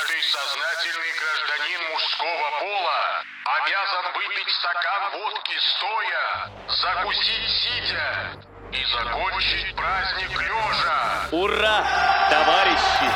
Каждый сознательный гражданин мужского пола обязан выпить стакан водки стоя, закусить сидя и закончить праздник лежа. Ура, товарищи!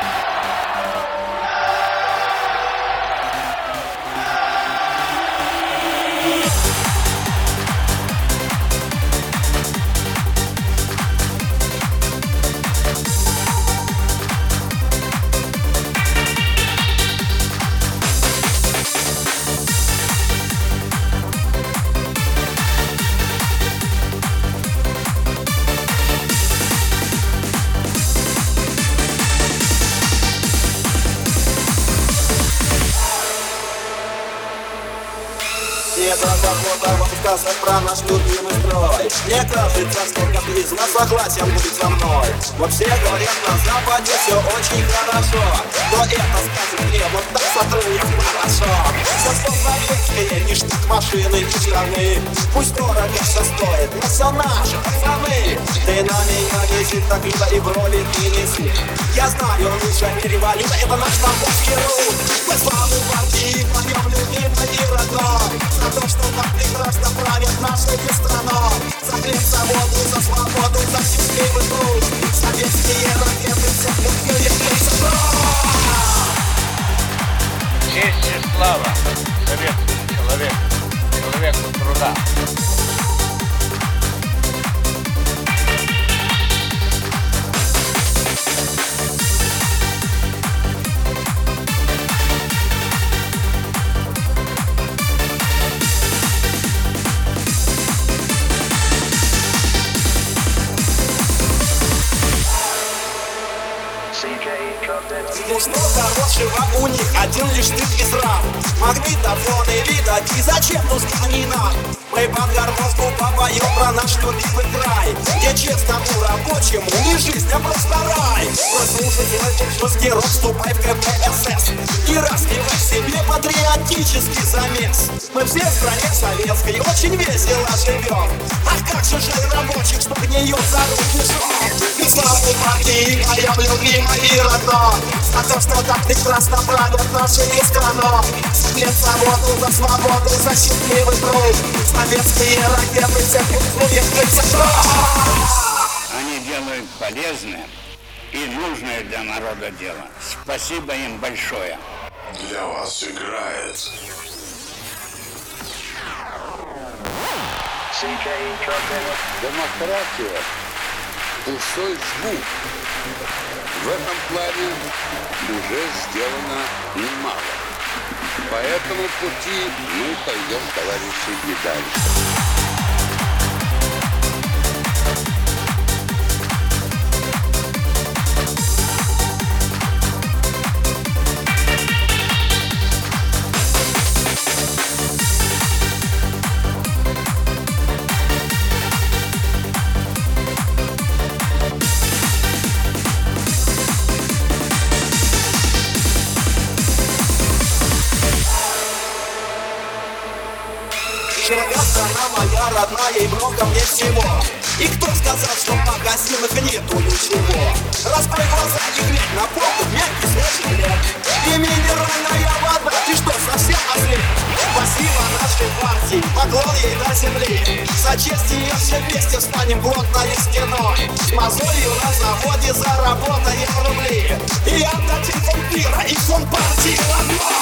Не забота вам сказать про наш любимый строй. Мне кажется, сколько близко согласен быть со мной. Вот все говорят на западе все очень хорошо. Но это скажет мне вот так сотрудник хорошо. Все словно русские, ништяк машины и штаны Пусть дорого все стоит, но все наши пацаны. Ты на меня висит так либо и в роли ты неси. Я знаю, лучше перевалить, это наш тамбовский рут. Мы славы партии, поем любимый abraço. Здесь много хорошего, у них один лишь ты из рам Магнитофоны видать, и зачем нужны они нам? Мы под гармошку попоем про наш любимый край Где честному рабочему не жизнь, а просто рай. Послушай этот жесткий рок, вступай в КПСС. И распевай себе патриотический замес. Мы все в стране советской очень весело живем. Ах, как же жаль рабочих, что гниет за жжет И славу партии, моя любимая и родной За то, что так прекрасно правят нашей страной След свободу за свободу, за счастливый труд Они делают полезное и нужное для народа дело. Спасибо им большое. Для вас играет Демократия – пустой звук. В этом плане уже сделано немало. По этому пути мы пойдем, товарищи, и дальше. Страна моя родная и много мне всего. И кто сказал, что в магазинах нету ничего? Раскрой глаза и глянь на полку мягкий свежий хлеб И минеральная вода, ты что, совсем ослеп? Спасибо нашей партии, поклон ей до земли За честь ее все вместе встанем плотной стеной. С мозолью на заводе заработаем рубли. И отдадим вампира и фон партии родной